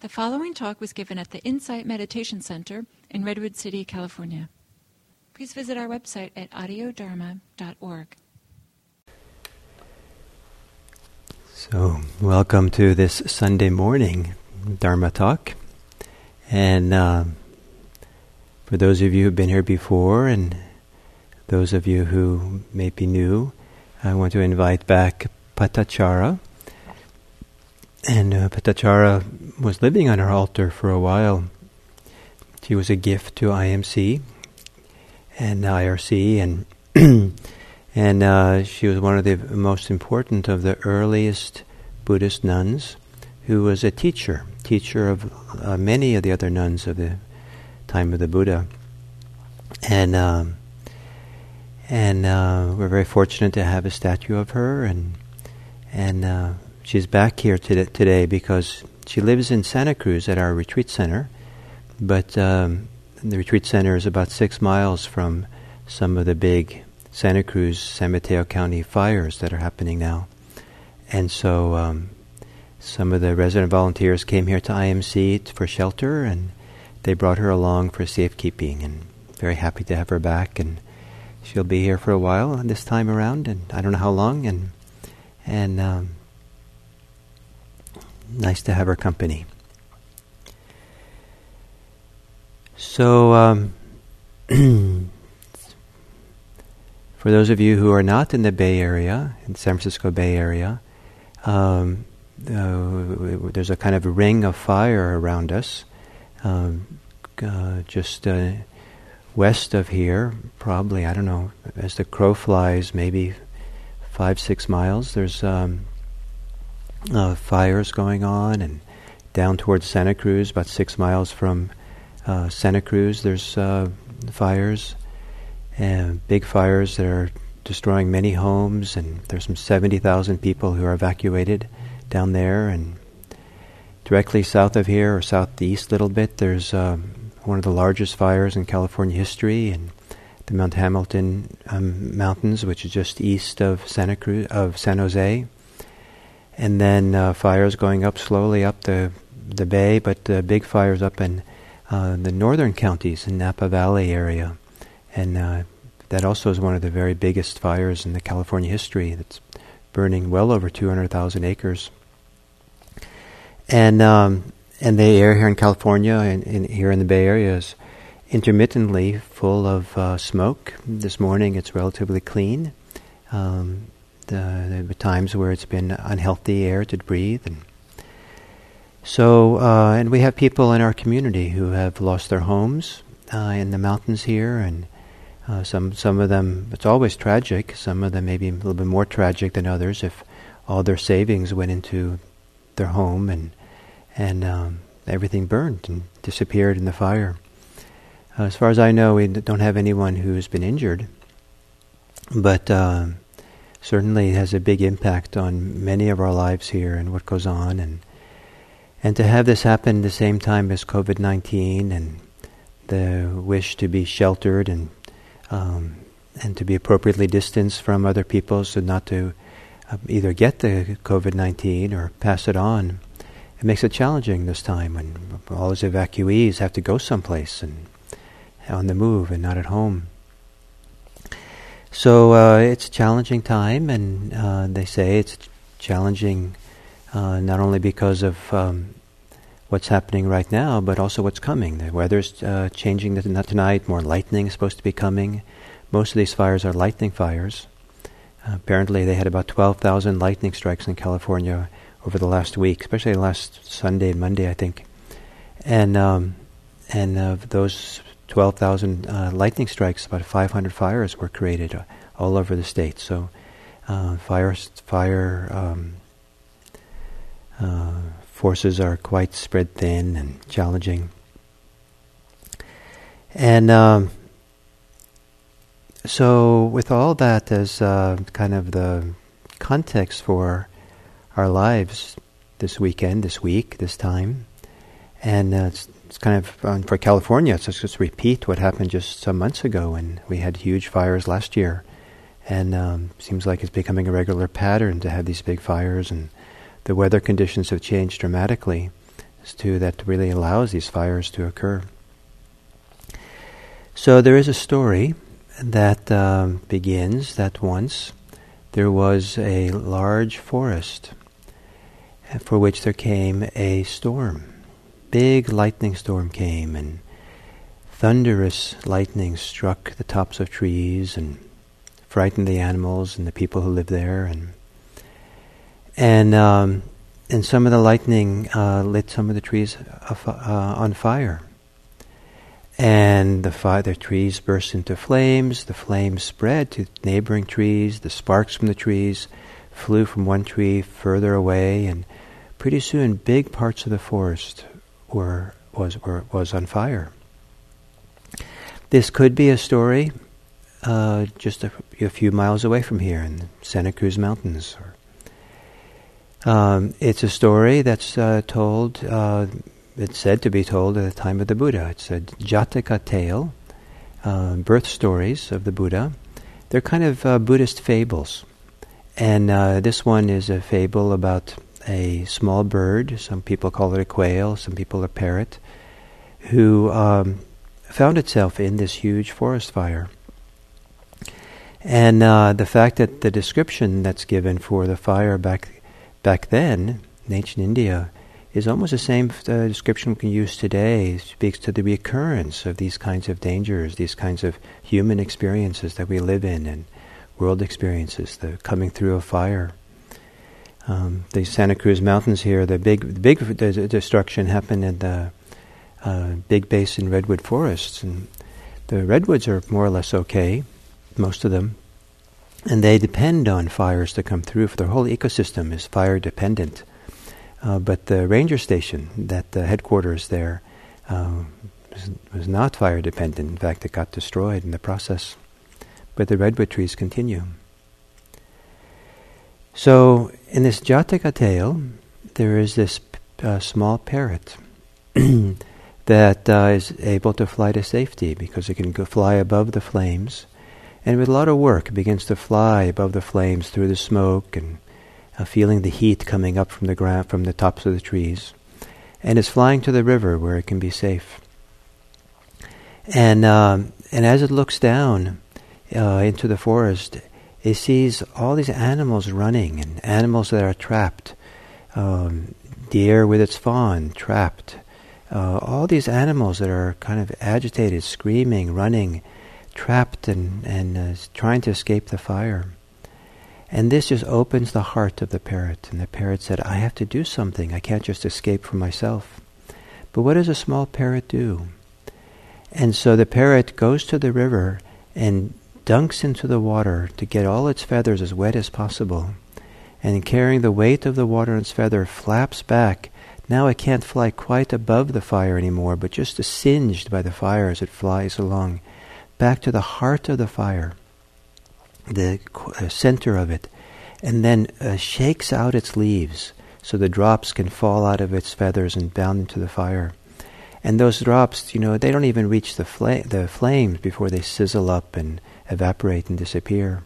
The following talk was given at the Insight Meditation Center in Redwood City, California. Please visit our website at audiodharma.org. So, welcome to this Sunday morning Dharma talk. And uh, for those of you who've been here before and those of you who may be new, I want to invite back Patachara. And uh, Patachara was living on her altar for a while. She was a gift to IMC and IRC, and and uh, she was one of the most important of the earliest Buddhist nuns, who was a teacher, teacher of uh, many of the other nuns of the time of the Buddha, and. Um, and uh, we're very fortunate to have a statue of her, and and uh, she's back here today because she lives in Santa Cruz at our retreat center, but um, the retreat center is about six miles from some of the big Santa Cruz, San Mateo County fires that are happening now. And so um, some of the resident volunteers came here to IMC for shelter, and they brought her along for safekeeping, and very happy to have her back. And she'll be here for a while this time around, and I don't know how long, and and um, nice to have her company. So, um, for those of you who are not in the Bay Area, in San Francisco Bay Area, um, uh, there's a kind of ring of fire around us, um, uh, just uh, west of here, probably, I don't know, as the crow flies, maybe five, six miles. There's um, uh, fires going on, and down towards Santa Cruz, about six miles from uh, Santa Cruz, there's uh, fires, and big fires that are destroying many homes, and there's some 70,000 people who are evacuated down there, and directly south of here, or southeast a little bit, there's um, one of the largest fires in California history, and the Mount Hamilton um, Mountains, which is just east of Santa Cruz of San Jose and then uh, fires going up slowly up the the bay, but uh, big fires up in uh, the northern counties in Napa Valley area, and uh, that also is one of the very biggest fires in the California history. That's burning well over 200,000 acres, and um, and the air here in California and, and, here in the Bay Area is intermittently full of uh, smoke. This morning it's relatively clean. Um, uh, there were times where it's been unhealthy air to breathe, and so uh, and we have people in our community who have lost their homes uh, in the mountains here, and uh, some some of them it's always tragic. Some of them maybe a little bit more tragic than others if all their savings went into their home and and um, everything burned and disappeared in the fire. Uh, as far as I know, we don't have anyone who's been injured, but um, certainly has a big impact on many of our lives here and what goes on and and to have this happen at the same time as COVID nineteen and the wish to be sheltered and um, and to be appropriately distanced from other people so not to uh, either get the COVID nineteen or pass it on. It makes it challenging this time when all these evacuees have to go someplace and on the move and not at home. So uh, it's a challenging time, and uh, they say it's challenging uh, not only because of um, what's happening right now, but also what's coming. The weather's uh, changing tonight. More lightning is supposed to be coming. Most of these fires are lightning fires. Uh, apparently, they had about 12,000 lightning strikes in California over the last week, especially last Sunday and Monday, I think. And um, and of those 12,000 uh, lightning strikes, about 500 fires were created uh, all over the state. So, uh, fire fire um, uh, forces are quite spread thin and challenging. And um, so, with all that as uh, kind of the context for our lives this weekend, this week, this time, and uh, it's kind of um, for California. It's just repeat what happened just some months ago when we had huge fires last year, and um, seems like it's becoming a regular pattern to have these big fires, and the weather conditions have changed dramatically. to that really allows these fires to occur. So there is a story that um, begins that once there was a large forest for which there came a storm. Big lightning storm came and thunderous lightning struck the tops of trees and frightened the animals and the people who lived there and and um, and some of the lightning uh, lit some of the trees uh, on fire and the, fi- the trees burst into flames. The flames spread to neighboring trees. The sparks from the trees flew from one tree further away, and pretty soon, big parts of the forest were was were, was on fire. This could be a story uh, just a, a, few miles away from here in the Santa Cruz Mountains. Um, it's a story that's uh, told uh, it's said to be told at the time of the Buddha. It's a Jataka tale, uh, birth stories of the Buddha. They're kind of uh, Buddhist fables. And uh, this one is a fable about a small bird, some people call it a quail, some people a parrot, who um, found itself in this huge forest fire. And uh, the fact that the description that's given for the fire back back then in ancient India is almost the same uh, description we can use today. Speaks to the recurrence of these kinds of dangers, these kinds of human experiences that we live in, and world experiences, the coming through of fire. Um, the Santa Cruz Mountains here, the big, the big the destruction happened in the uh, Big Basin redwood forests, and the redwoods are more or less okay, most of them, and they depend on fires to come through. For their whole ecosystem is fire dependent. Uh, but the ranger station, that the headquarters there, uh, was, was, not fire dependent. In fact, it got destroyed in the process. But the redwood trees continue. So, in this Jataka tale, there is this uh, small parrot that uh, is able to fly to safety because it can fly above the flames. And with a lot of work, it begins to fly above the flames through the smoke and uh, feeling the heat coming up from the ground, from the tops of the trees, and is flying to the river where it can be safe. And um, and as it looks down uh, into the forest, it sees all these animals running and animals that are trapped. Um, deer with its fawn trapped. Uh, all these animals that are kind of agitated, screaming, running, trapped, and and uh, trying to escape the fire. And this just opens the heart of the parrot. And the parrot said, I have to do something. I can't just escape from myself. But what does a small parrot do? And so the parrot goes to the river and dunks into the water to get all its feathers as wet as possible. And carrying the weight of the water in its feather, flaps back. Now it can't fly quite above the fire anymore, but just singed by the fire as it flies along, back to the heart of the fire the uh, center of it, and then uh, shakes out its leaves so the drops can fall out of its feathers and bound into the fire. And those drops, you know, they don't even reach the, fla- the flames before they sizzle up and evaporate and disappear.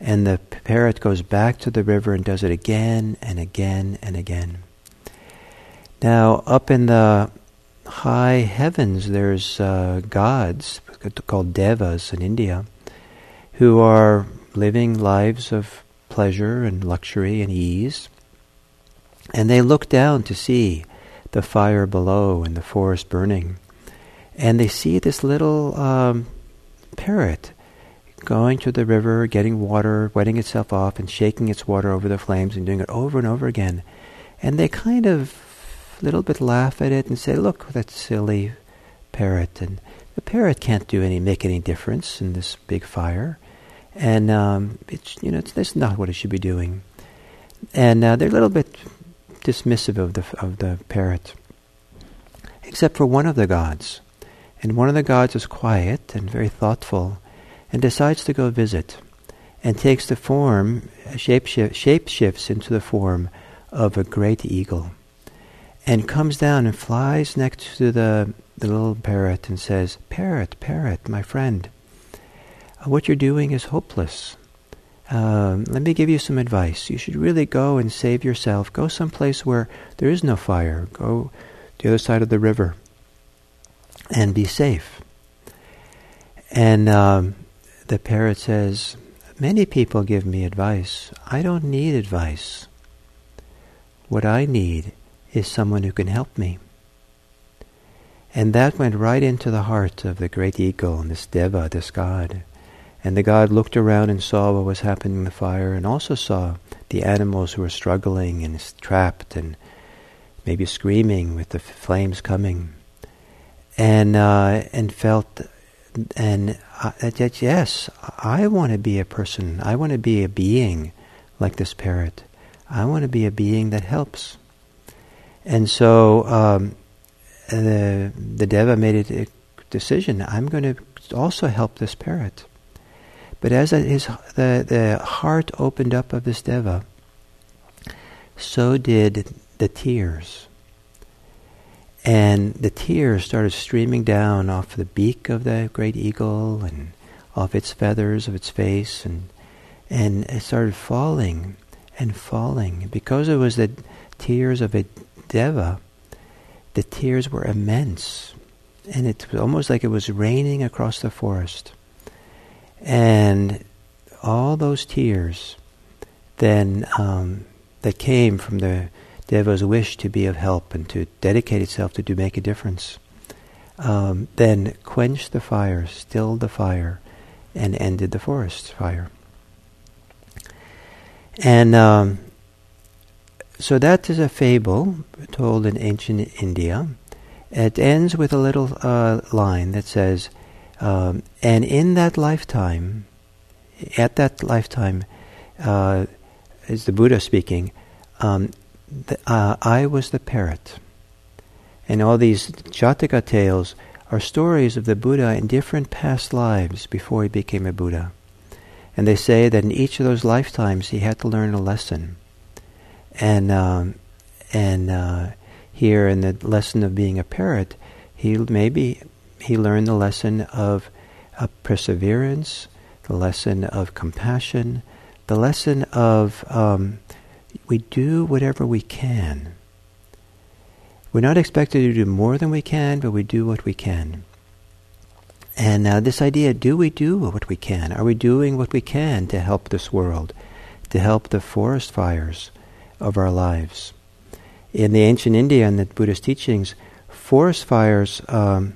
And the parrot goes back to the river and does it again and again and again. Now, up in the high heavens, there's uh, gods called devas in India who are living lives of pleasure and luxury and ease. And they look down to see the fire below and the forest burning. And they see this little um, parrot going to the river, getting water, wetting itself off, and shaking its water over the flames and doing it over and over again. And they kind of a little bit laugh at it and say, Look, that silly parrot. And the parrot can't do any make any difference in this big fire and um, it's you know it's, that's not what it should be doing. And uh, they're a little bit dismissive of the of the parrot, except for one of the gods, and one of the gods is quiet and very thoughtful, and decides to go visit, and takes the form shape shape shifts into the form of a great eagle, and comes down and flies next to the the little parrot and says, "Parrot, parrot, my friend." what you're doing is hopeless. Um, let me give you some advice. You should really go and save yourself. Go someplace where there is no fire. Go the other side of the river, and be safe. And um, the parrot says, Many people give me advice. I don't need advice. What I need is someone who can help me. And that went right into the heart of the great eagle this deva, this god. And the god looked around and saw what was happening in the fire and also saw the animals who were struggling and trapped and maybe screaming with the flames coming. And, uh, and felt, and uh, that yes, I want to be a person, I want to be a being like this parrot. I want to be a being that helps. And so um, the, the Deva made a decision I'm going to also help this parrot. But as his, the, the heart opened up of this Deva, so did the tears. And the tears started streaming down off the beak of the great eagle and off its feathers of its face and and it started falling and falling. Because it was the tears of a deva, the tears were immense. And it was almost like it was raining across the forest. And all those tears then um, that came from the Deva's wish to be of help and to dedicate itself to do make a difference, um, then quenched the fire, stilled the fire, and ended the forest fire. And um, so that is a fable told in ancient India. It ends with a little uh, line that says, um, and in that lifetime, at that lifetime, uh, is the Buddha speaking, um, the, uh, I was the parrot. And all these Jataka tales are stories of the Buddha in different past lives before he became a Buddha. And they say that in each of those lifetimes he had to learn a lesson. And um, and uh, here in the lesson of being a parrot, he maybe he learned the lesson of uh, perseverance, the lesson of compassion, the lesson of um, we do whatever we can. We're not expected to do more than we can, but we do what we can. And now, this idea do we do what we can? Are we doing what we can to help this world, to help the forest fires of our lives? In the ancient India and the Buddhist teachings, forest fires, um,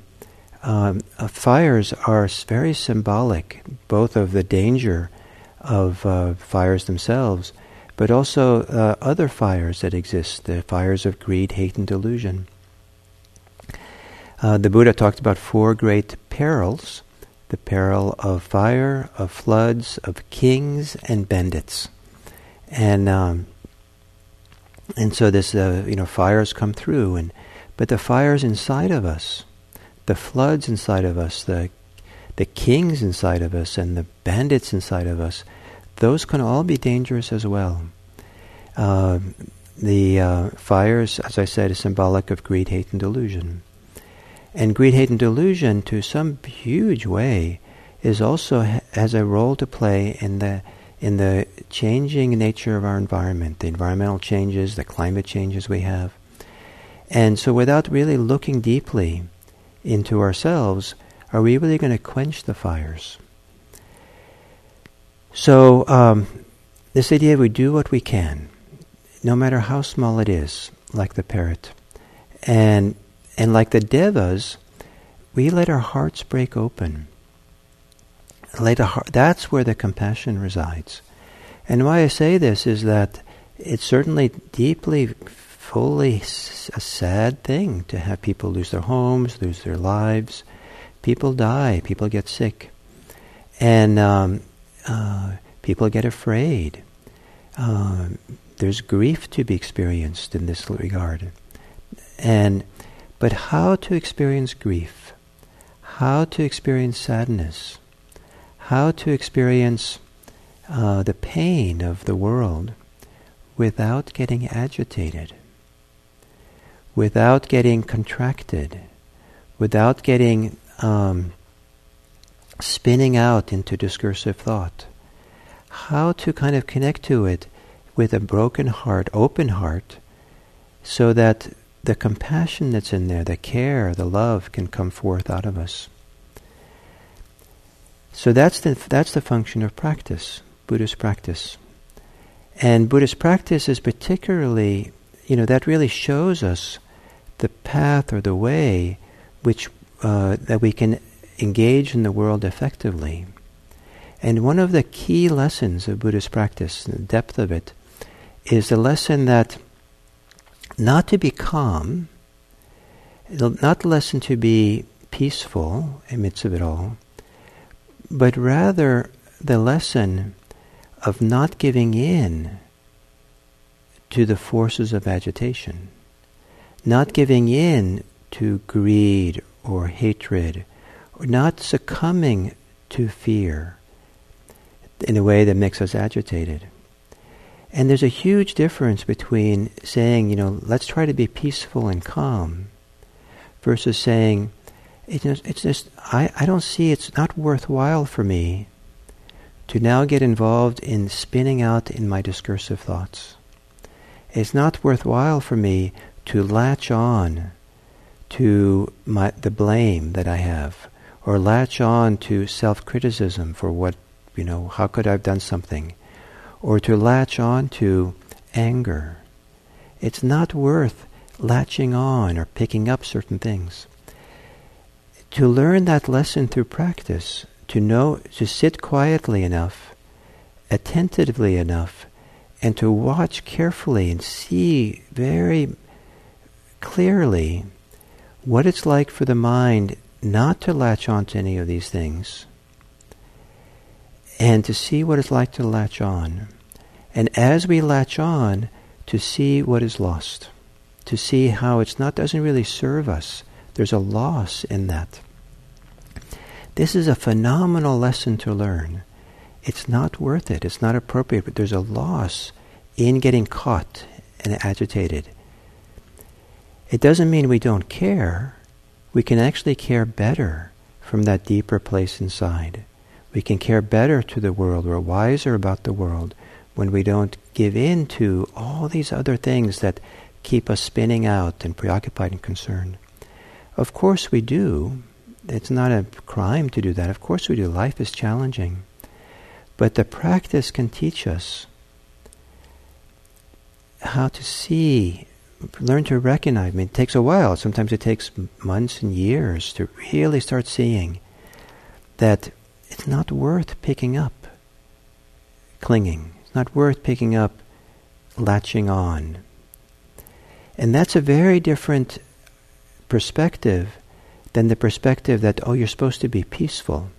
um, uh, fires are very symbolic, both of the danger of uh, fires themselves, but also uh, other fires that exist, the fires of greed, hate, and delusion. Uh, the Buddha talked about four great perils the peril of fire, of floods, of kings, and bandits. And um, and so this, uh, you know, fires come through, and but the fires inside of us, the floods inside of us, the the kings inside of us, and the bandits inside of us, those can all be dangerous as well. Uh, the uh, fires, as I said, is symbolic of greed, hate, and delusion. And greed, hate, and delusion, to some huge way, is also has a role to play in the in the changing nature of our environment, the environmental changes, the climate changes we have. And so, without really looking deeply into ourselves, are we really going to quench the fires? So, um, this idea we do what we can, no matter how small it is, like the parrot. And and like the devas, we let our hearts break open. Let heart, that's where the compassion resides. And why I say this is that it's certainly deeply, fully a sad thing to have people lose their homes, lose their lives. People die, people get sick. And um, uh, people get afraid. Uh, there's grief to be experienced in this regard. And but how to experience grief, how to experience sadness, how to experience uh, the pain of the world without getting agitated, without getting contracted, without getting um, spinning out into discursive thought. How to kind of connect to it with a broken heart, open heart, so that the compassion that's in there, the care, the love can come forth out of us. So that's the, that's the function of practice, Buddhist practice. And Buddhist practice is particularly, you know, that really shows us the path or the way which uh, that we can engage in the world effectively. And one of the key lessons of Buddhist practice, the depth of it, is the lesson that not to be calm, not the lesson to be peaceful amidst of it all, but rather the lesson of not giving in to the forces of agitation, not giving in to greed or hatred, or not succumbing to fear in a way that makes us agitated. And there's a huge difference between saying, you know, let's try to be peaceful and calm, versus saying, it's just, I, I don't see it's not worthwhile for me to now get involved in spinning out in my discursive thoughts. It's not worthwhile for me to latch on to my, the blame that I have, or latch on to self-criticism for what, you know, how could I have done something, or to latch on to anger. It's not worth latching on or picking up certain things. To learn that lesson through practice, to know, to sit quietly enough, attentively enough, and to watch carefully and see very clearly what it's like for the mind not to latch on to any of these things and to see what it's like to latch on. And as we latch on, to see what is lost, to see how it's not doesn't really serve us. There's a loss in that. This is a phenomenal lesson to learn. It's not worth it. It's not appropriate, but there's a loss in getting caught and agitated. It doesn't mean we don't care. We can actually care better from that deeper place inside. We can care better to the world. We're wiser about the world when we don't give in to all these other things that keep us spinning out and preoccupied and concerned. Of course we do. It's not a crime to do that. Of course we do. Life is challenging. But the practice can teach us how to see learn to recognize. I mean, it takes a while. Sometimes it takes months and years to really start seeing that it's not worth picking up clinging. It's not worth picking up latching on. And that's a very different perspective than the perspective that, oh, you're supposed to be peaceful.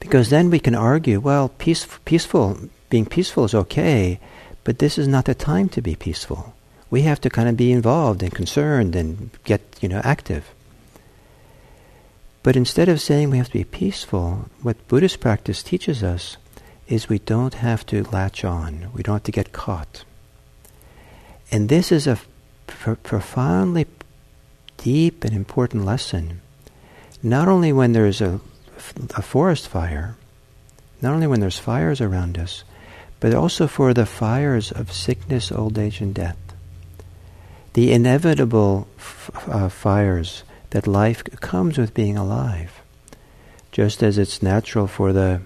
Because then we can argue, well, peace, peaceful, being peaceful is okay, but this is not the time to be peaceful we have to kind of be involved and concerned and get, you know, active. But instead of saying we have to be peaceful, what Buddhist practice teaches us is we don't have to latch on. We don't have to get caught. And this is a f- profoundly deep and important lesson. Not only when there's a, a forest fire, not only when there's fires around us, but also for the fires of sickness, old age, and death the inevitable f- uh, fires that life comes with being alive. Just as it's natural for the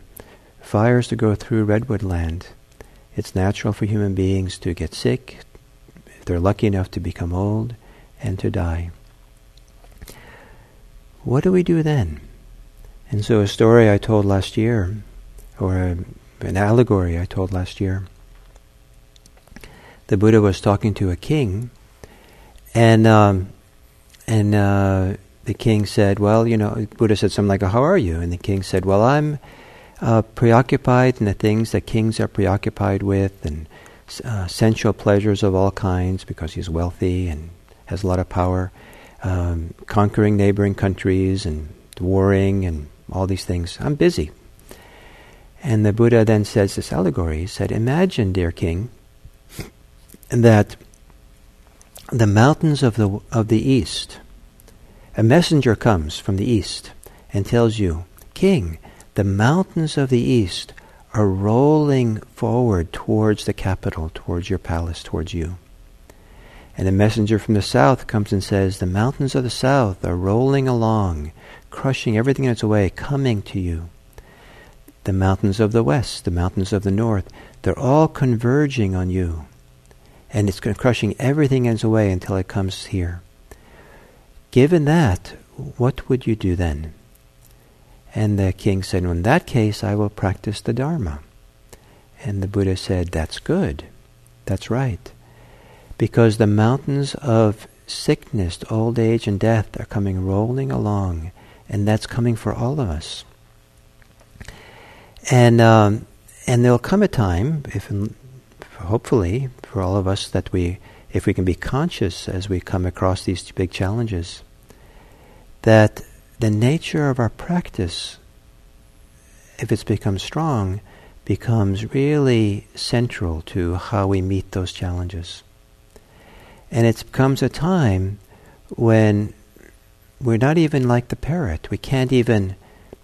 fires to go through redwood land, it's natural for human beings to get sick, if they're lucky enough to become old, and to die. What do we do then? And so, a story I told last year, or a, an allegory I told last year, the Buddha was talking to a king and um, and uh, the king said, "Well, you know," Buddha said something like, "How are you?" And the king said, "Well, I'm uh, preoccupied in the things that kings are preoccupied with, and uh, sensual pleasures of all kinds, because he's wealthy and has a lot of power, um, conquering neighboring countries and warring and all these things. I'm busy." And the Buddha then says this allegory. He said, "Imagine, dear king, that." The mountains of the, of the east. A messenger comes from the east and tells you, King, the mountains of the east are rolling forward towards the capital, towards your palace, towards you. And a messenger from the south comes and says, The mountains of the south are rolling along, crushing everything in its way, coming to you. The mountains of the west, the mountains of the north, they're all converging on you. And it's crushing everything in its way until it comes here. Given that, what would you do then? And the king said, In that case, I will practice the Dharma. And the Buddha said, That's good. That's right. Because the mountains of sickness, old age, and death are coming rolling along, and that's coming for all of us. And um, and there'll come a time, if hopefully for all of us, that we, if we can be conscious as we come across these big challenges, that the nature of our practice, if it's become strong, becomes really central to how we meet those challenges. And it comes a time when we're not even like the parrot. We can't even,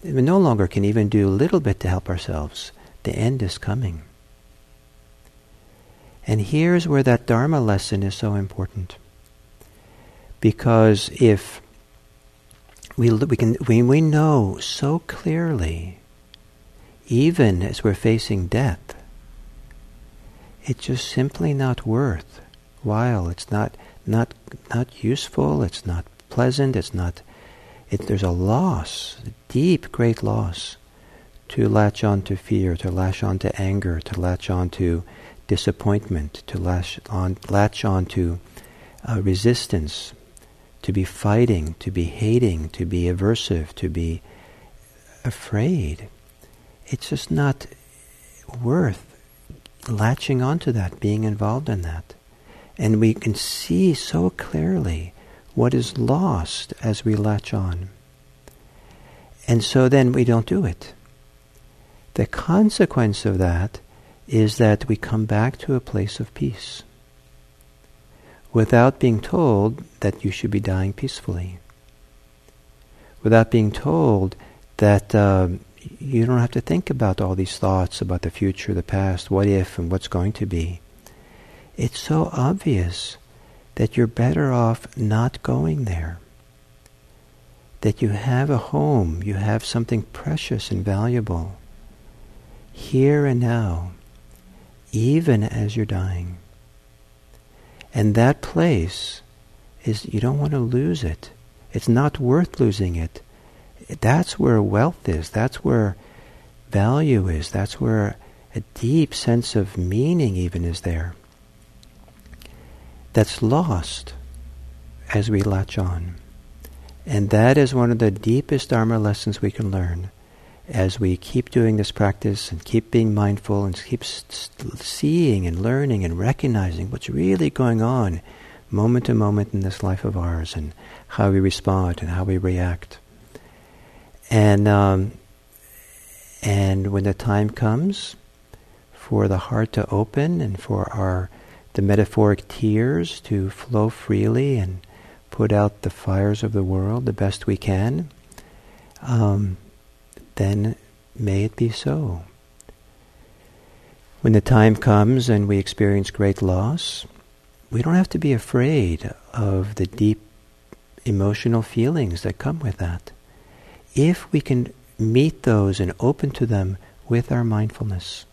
we no longer can even do a little bit to help ourselves. The end is coming. And here's where that Dharma lesson is so important. Because if we, we, can, we, we know so clearly, even as we're facing death, it's just simply not worth while. It's not, not, not useful, it's not pleasant, it's not, it, there's a loss, a deep, great loss to latch on to fear, to latch on to anger, to latch on to disappointment, to latch on, latch on to uh, resistance, to be fighting, to be hating, to be aversive, to be afraid. It's just not worth latching onto that, being involved in that. And we can see so clearly what is lost as we latch on. And so then we don't do it. The consequence of that is that we come back to a place of peace without being told that you should be dying peacefully, without being told that uh, you don't have to think about all these thoughts about the future, the past, what if, and what's going to be. It's so obvious that you're better off not going there. That you have a home, you have something precious and valuable here and now, even as you're dying. And that place is, you don't want to lose it. It's not worth losing it. That's where wealth is. That's where value is. That's where a deep sense of meaning even is there. That's lost as we latch on. And that is one of the deepest Dharma lessons we can learn as we keep doing this practice and keep being mindful and keep st- seeing and learning and recognizing what's really going on moment to moment in this life of ours and how we respond and how we react. And um, and when the time comes for the heart to open and for our the metaphoric tears to flow freely and put out the fires of the world the best we can, um, then may it be so. When the time comes and we experience great loss, we don't have to be afraid of the deep emotional feelings that come with that. If we can meet those and open to them with our mindfulness,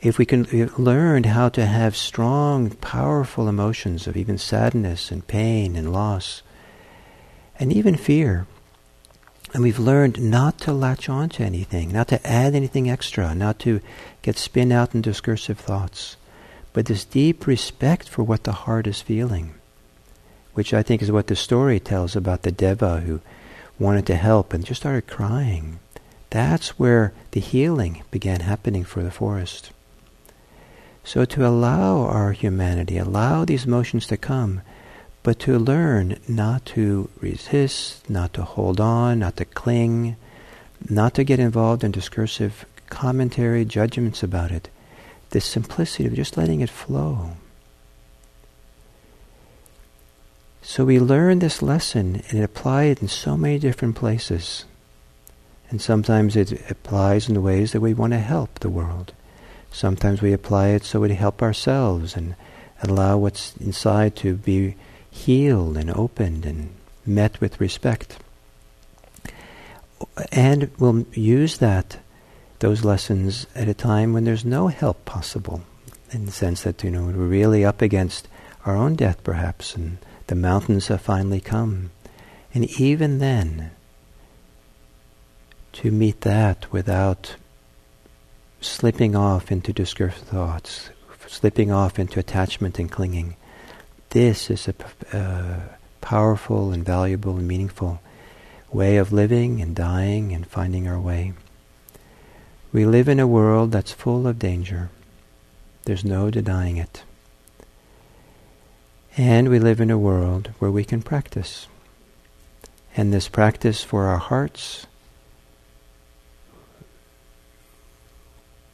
if we can learn how to have strong, powerful emotions of even sadness and pain and loss, and even fear, and we've learned not to latch on to anything, not to add anything extra, not to get spin out in discursive thoughts, but this deep respect for what the heart is feeling, which I think is what the story tells about the Deva who wanted to help and just started crying. That's where the healing began happening for the forest. So to allow our humanity, allow these emotions to come, but to learn not to resist, not to hold on, not to cling, not to get involved in discursive commentary, judgments about it. The simplicity of just letting it flow. So we learn this lesson and apply it in so many different places. And sometimes it applies in ways that we want to help the world. Sometimes we apply it so we help ourselves and allow what's inside to be healed and opened and met with respect. And we'll use that, those lessons at a time when there's no help possible, in the sense that, you know, we're really up against our own death perhaps, and the mountains have finally come. And even then, to meet that without slipping off into discursive thoughts, slipping off into attachment and clinging. This is a uh, powerful and valuable and meaningful way of living and dying and finding our way. We live in a world that's full of danger. There's no denying it. And we live in a world where we can practice. And this practice for our hearts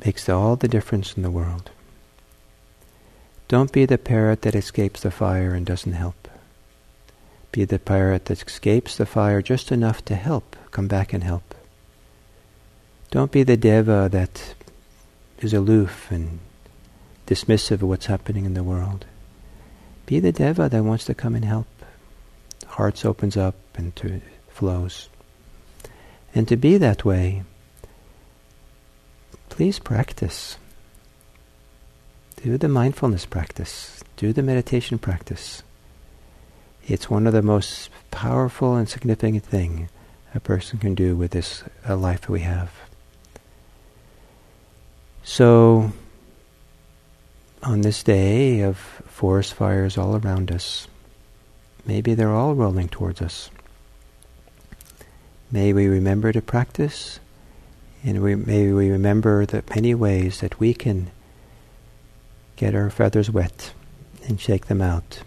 makes all the difference in the world. Don't be the parrot that escapes the fire and doesn't help. Be the parrot that escapes the fire just enough to help, come back and help. Don't be the deva that is aloof and dismissive of what's happening in the world. Be the deva that wants to come and help. Hearts opens up and to flows. And to be that way please practice. Do the mindfulness practice. Do the meditation practice. It's one of the most powerful and significant thing a person can do with this uh, life that we have. So, on this day of forest fires all around us, maybe they're all rolling towards us. May we remember to practice and we, may we remember the many ways that we can get our feathers wet and shake them out.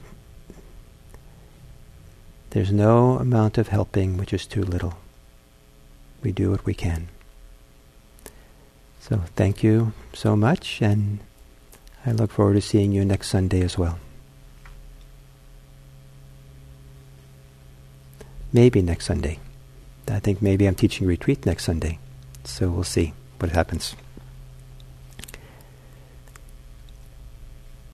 There's no amount of helping which is too little. We do what we can. So thank you so much, and I look forward to seeing you next Sunday as well. Maybe next Sunday. I think maybe I'm teaching retreat next Sunday. So we'll see what happens.